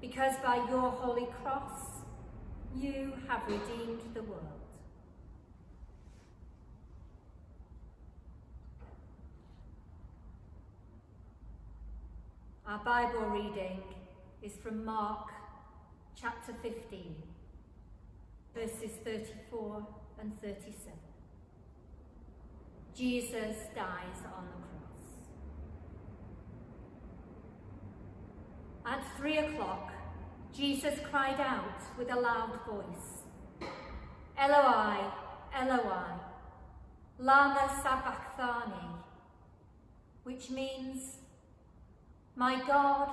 because by your holy cross you have redeemed the world. Our Bible reading is from Mark chapter 15, verses 34 and 37. Jesus dies on the cross. At three o'clock, Jesus cried out with a loud voice, Eloi, Eloi, lama sabachthani, which means, My God,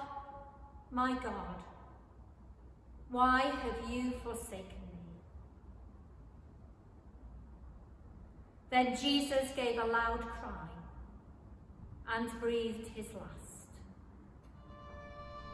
my God, why have you forsaken me? Then Jesus gave a loud cry and breathed his last.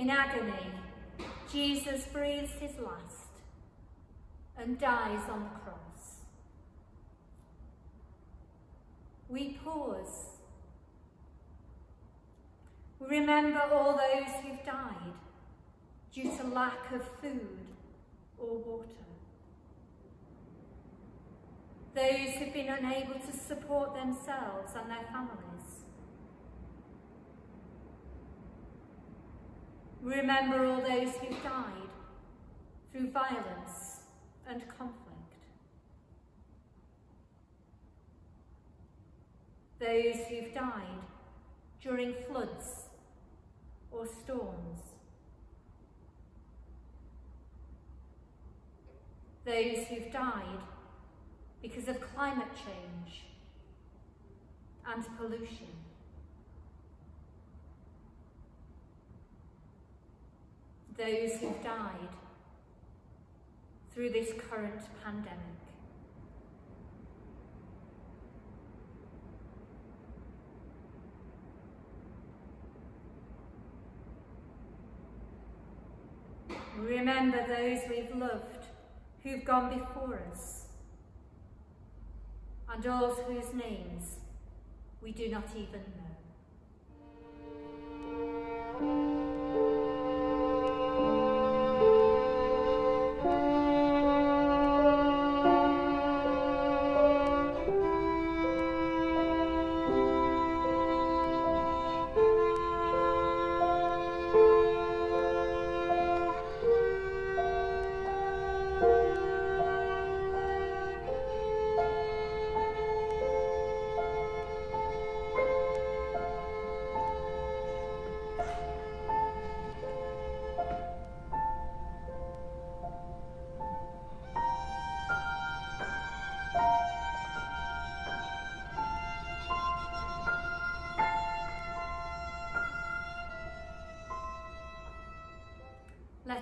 In agony, Jesus breathes his last and dies on the cross. We pause Remember all those who've died due to lack of food or water. Those who've been unable to support themselves and their families. Remember all those who've died through violence and conflict. Those who've died during floods or storms. Those who've died because of climate change and pollution. those who've died through this current pandemic. Remember those we've loved who've gone before us and all whose names we do not even know.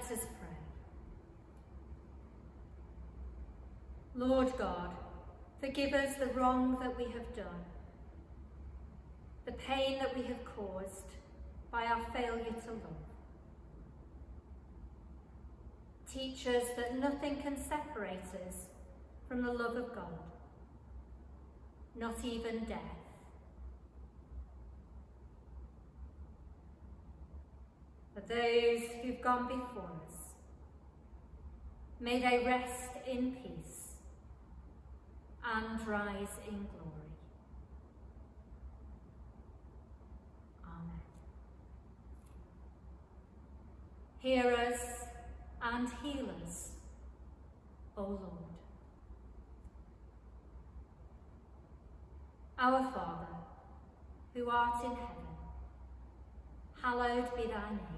Let us pray. Lord God, forgive us the wrong that we have done, the pain that we have caused by our failure to love. Teach us that nothing can separate us from the love of God, not even death. for those who've gone before us. May they rest in peace and rise in glory. Amen. Hear us and heal us, O Lord. Our Father, who art in heaven, hallowed be thy name.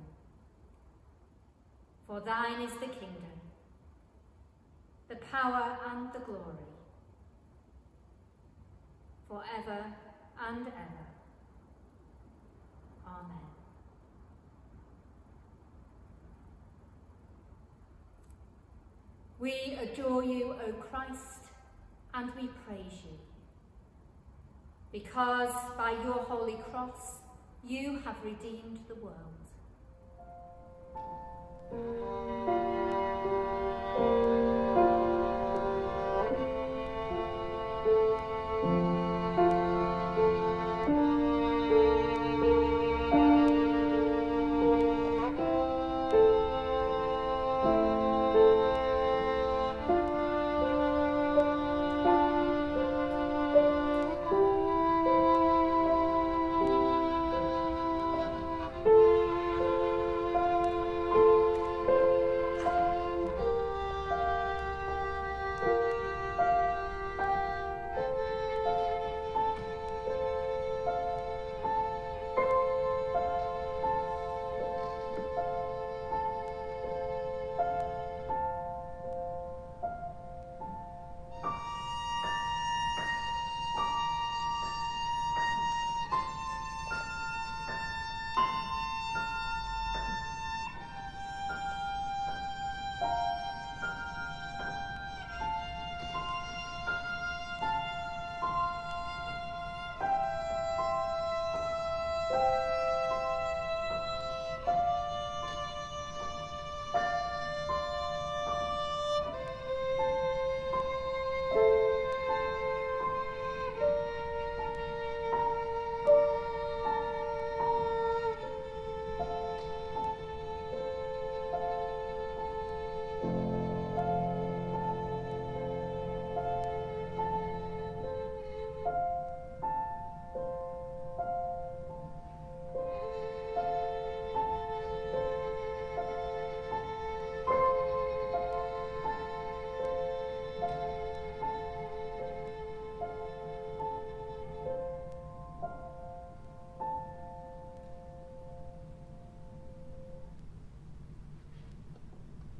For thine is the kingdom, the power and the glory, forever and ever. Amen. We adore you, O Christ, and we praise you, because by your holy cross you have redeemed the world. Thank you.